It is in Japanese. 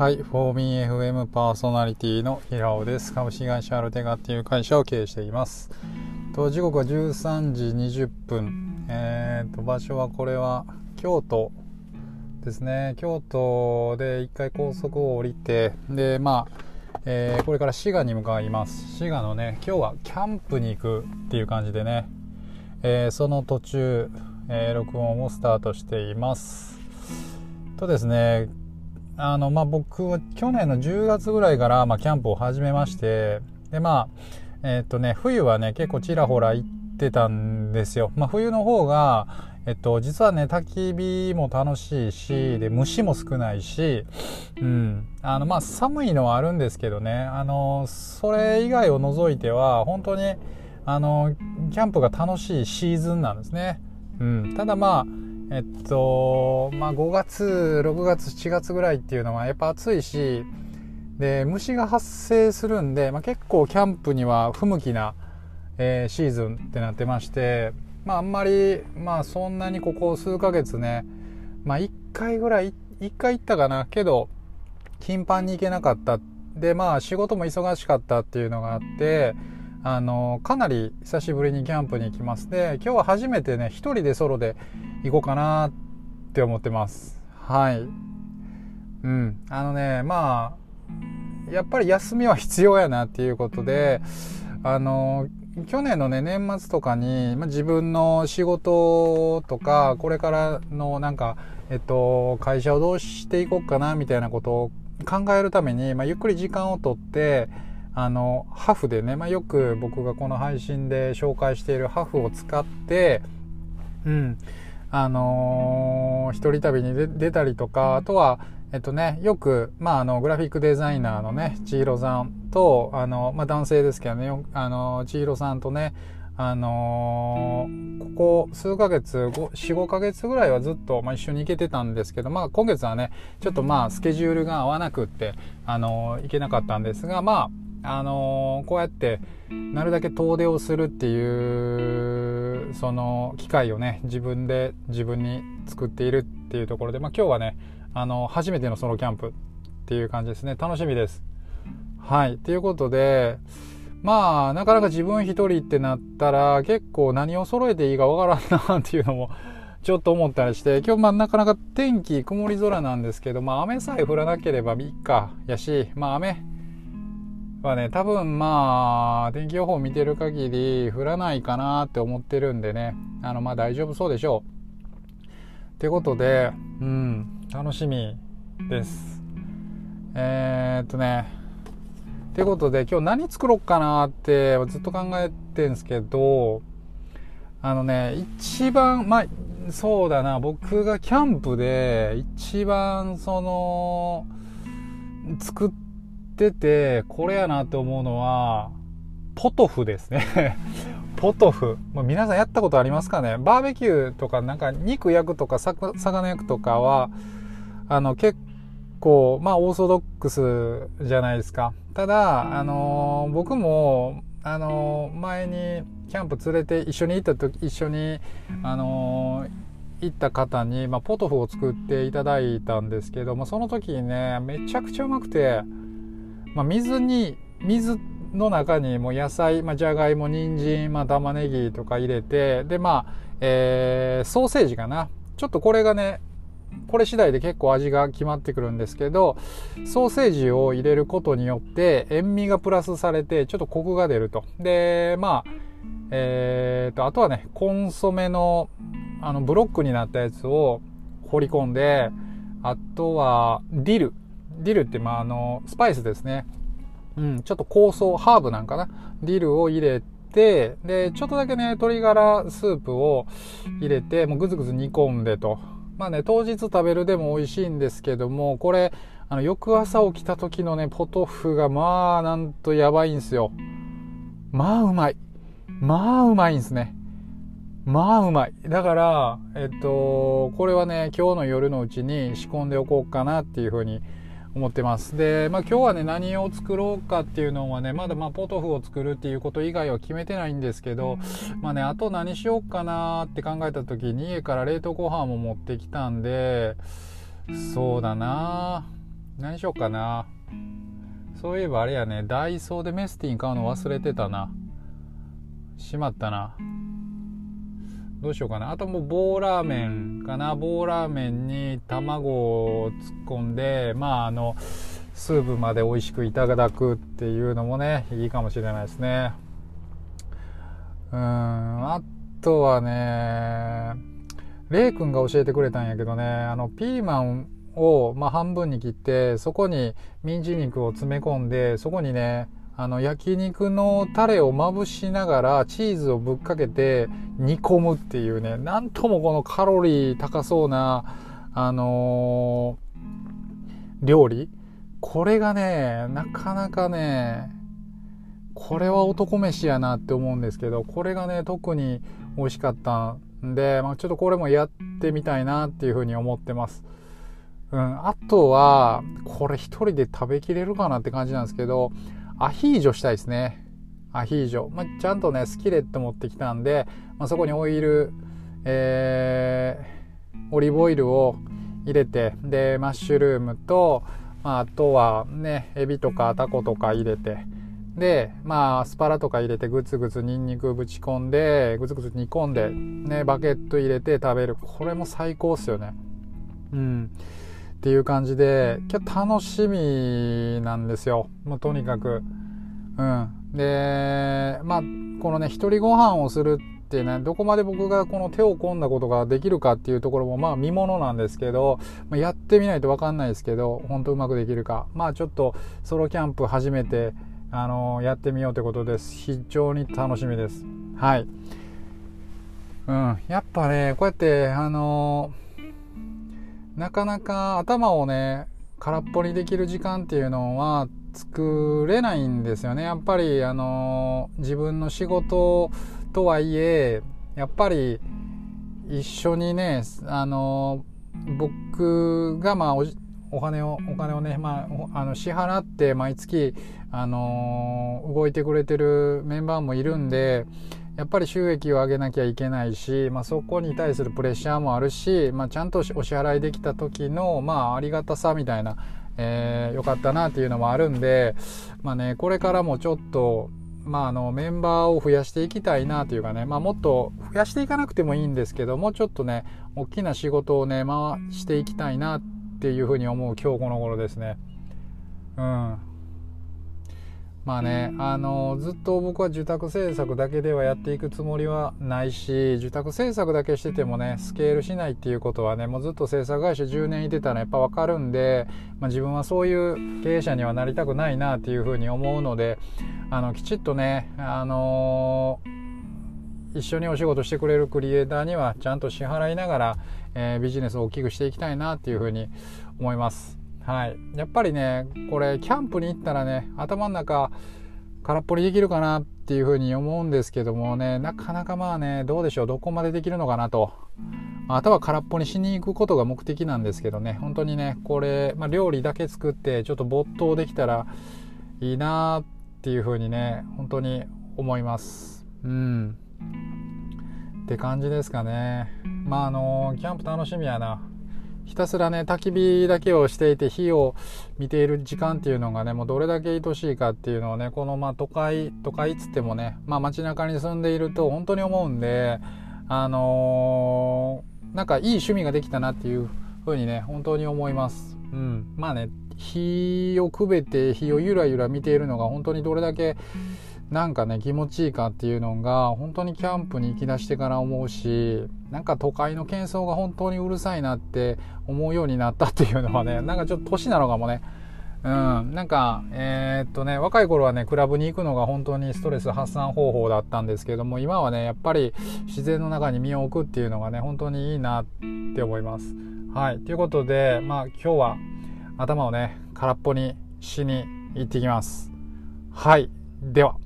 はい、フォーミー FM パーソナリティの平尾です。株式会社アルテガっていう会社を経営しています。と時刻は13時20分。えー、と場所はこれは京都ですね。京都で一回高速を降りて、で、まあ、えー、これから滋賀に向かいます。滋賀のね、今日はキャンプに行くっていう感じでね、えー、その途中、え録音をスタートしています。とですね、あの、まあ、僕は去年の10月ぐらいから、まあ、キャンプを始めまして、で、まあ、えっとね、冬はね、結構ちらほら行ってたんですよ。まあ、冬の方が、えっと、実はね、焚き火も楽しいし、で、虫も少ないし、うん、あの、まあ、寒いのはあるんですけどね、あの、それ以外を除いては、本当に、あの、キャンプが楽しいシーズンなんですね。うん、ただまあ、えっと、まあ、5月、6月、7月ぐらいっていうのはやっぱ暑いし、で、虫が発生するんで、まあ、結構キャンプには不向きな、えー、シーズンってなってまして、まあ、あんまり、まあ、そんなにここ数ヶ月ね、まあ、1回ぐらい、1回行ったかな、けど、頻繁に行けなかった。で、まあ、仕事も忙しかったっていうのがあって、あの、かなり久しぶりにキャンプに行きます。で、今日は初めてね、一人でソロで行こうかなって思ってます。はい。うん。あのね、まあ、やっぱり休みは必要やなっていうことで、あの、去年のね、年末とかに、まあ、自分の仕事とか、これからのなんか、えっと、会社をどうしていこうかなみたいなことを考えるために、まあ、ゆっくり時間をとって、あの、ハフでね、まあ、よく僕がこの配信で紹介しているハフを使って、うん、あのー、一人旅に出たりとか、あとは、えっとね、よく、まあ、あの、グラフィックデザイナーのね、千尋さんと、あの、まあ、男性ですけどね、あの、千尋さんとね、あのー、ここ数ヶ月、4、5ヶ月ぐらいはずっと、まあ、一緒に行けてたんですけど、まあ、今月はね、ちょっとまあ、スケジュールが合わなくって、あのー、行けなかったんですが、まあ、あのー、こうやって、なるだけ遠出をするっていうその機会をね自分で自分に作っているっていうところで、まあ、今日はねあの初めてのソロキャンプっていう感じですね楽しみです。はいということでまあなかなか自分一人ってなったら結構何を揃えていいかわからんなっていうのもちょっと思ったりして今日まあなかなか天気曇り空なんですけどまあ雨さえ降らなければいいかやしまあ雨はね、多分まあ、天気予報見てる限り降らないかなって思ってるんでね、あの、まあ大丈夫そうでしょう。ってことで、うん、楽しみです。えー、っとね、ってことで今日何作ろうかなってずっと考えてんすけど、あのね、一番、まあ、そうだな、僕がキャンプで一番その、作ってってて、これやなって思うのは、ポトフですね ポトフ。も皆さんやったことありますかね？バーベキューとかなんか肉焼くとか魚焼くとかは、あの結構、まあオーソドックスじゃないですか。ただ、あのー、僕も、あのー、前にキャンプ連れて一緒に行った時、一緒に、あのー行った方に、まあ、ポトフを作っていただいたんですけども、その時にね、めちゃくちゃうまくて、まあ、水に水の中にも野菜、まあ、じゃがいも人参、まあ、玉ねぎとか入れてでまあ、えー、ソーセージかな。ちょっとこれがねこれ次第で結構味が決まってくるんですけどソーセージを入れることによって塩味がプラスされてちょっとコクが出ると。でまあえーと、あとはねコンソメのあのブロックになったやつを放り込んであとはディル。ディルって、まあ、あの、スパイスですね。うん、ちょっと香草、ハーブなんかな。ディルを入れて、で、ちょっとだけね、鶏ガラスープを入れて、もうぐずぐず煮込んでと。まあね、当日食べるでも美味しいんですけども、これ、あの、翌朝起きた時のね、ポトフが、まあ、なんとやばいんすよ。まあ、うまい。まあ、うまいんすね。まあうまい。だから、えっと、これはね、今日の夜のうちに仕込んでおこうかなっていうふうに思ってます。で、まあ今日はね、何を作ろうかっていうのはね、まだまあポトフを作るっていうこと以外は決めてないんですけど、まあね、あと何しようかなって考えた時に家から冷凍ご飯も持ってきたんで、そうだな。何しようかな。そういえばあれやねダイソーでメスティン買うの忘れてたな。しまったなどうしようかな。あともう棒ラーメンかな。棒ラーメンに卵を突っ込んでまああのスープまで美味しくいただくっていうのもねいいかもしれないですね。うんあとはねレイ君が教えてくれたんやけどねあのピーマンを、まあ、半分に切ってそこにミンチ肉を詰め込んでそこにねあの焼肉のタレをまぶしながらチーズをぶっかけて煮込むっていうねなんともこのカロリー高そうなあのー、料理。これがねなかなかねこれは男飯やなって思うんですけどこれがね特に美味しかったんで、まあ、ちょっとこれもやってみたいなっていうふうに思ってます。うん、あとはこれ一人で食べきれるかなって感じなんですけどアヒージョしたいですね。アヒージョ。まあ、ちゃんとね、スキレット持ってきたんで、まあ、そこにオイル、えー、オリーブオイルを入れて、で、マッシュルームと、まあ、あとはね、エビとかタコとか入れて、で、まあ、アスパラとか入れてグツグツニンニクぶち込んで、グツグツ煮込んで、ね、バケット入れて食べる。これも最高っすよね。うん。っていう感じで今日楽しみなんですよ。もうとにかく。うん。でまあこのね一人ご飯をするってねどこまで僕がこの手を込んだことができるかっていうところもまあ見ものなんですけど、まあ、やってみないと分かんないですけど本当うまくできるか。まあちょっとソロキャンプ初めてあのやってみようということです。非常に楽しみです。はい。うん。やっぱねこうやってあのなかなか頭をね空っぽにできる時間っていうのは作れないんですよね。やっぱりあの自分の仕事とはいえやっぱり一緒にねあの僕がまあおお金をお金をね、まあ、あの支払って毎月あの動いてくれてるメンバーもいるんでやっぱり収益を上げなきゃいけないし、まあ、そこに対するプレッシャーもあるし、まあ、ちゃんとお支払いできた時の、まあ、ありがたさみたいな、えー、よかったなっていうのもあるんで、まあね、これからもちょっと、まあ、あのメンバーを増やしていきたいなというかね、まあ、もっと増やしていかなくてもいいんですけどもちょっとね大きな仕事をね回していきたいなっていうふうに思う今日この頃ですね。うんまあね、あのずっと僕は受託制作だけではやっていくつもりはないし受託制作だけしててもねスケールしないっていうことはねもうずっと制作会社10年いてたらやっぱ分かるんで、まあ、自分はそういう経営者にはなりたくないなっていうふうに思うのであのきちっとね、あの一緒にお仕事してくれるクリエイターにはちゃんと支払いながら、えー、ビジネスを大きくしていきたいなっていうふうに思います。はい、やっぱりねこれキャンプに行ったらね頭の中空っぽにできるかなっていうふうに思うんですけどもねなかなかまあねどうでしょうどこまでできるのかなと。あとは空っぽにしに行くことが目的なんですけどね本当にねこれ、まあ、料理だけ作ってちょっと没頭できたらいいなっていうふうにね本当に思います。うん。って感じですかね。まああのキャンプ楽しみやな。ひたすらね焚き火だけをしていて火を見ている時間っていうのがねもうどれだけ愛しいかっていうのをねこのまあ都会都会っつってもね、まあ、街中に住んでいると本当に思うんであのー、なんかいい趣味ができたなっていうふうにね本当に思います。うん、まあね火をくべて火をゆらゆら見ているのが本当にどれだけなんかね気持ちいいかっていうのが本当にキャンプに行きだしてから思うしなんか都会の喧騒が本当にうるさいなって思うようになったっていうのはねなんかちょっと年なのかもね。うん。なんかえー、っとね若い頃はねクラブに行くのが本当にストレス発散方法だったんですけども今はねやっぱり自然の中に身を置くっていうのがね本当にいいなって思います。はい。ということでまあ今日は頭をね空っぽにしに行ってきます。はい。では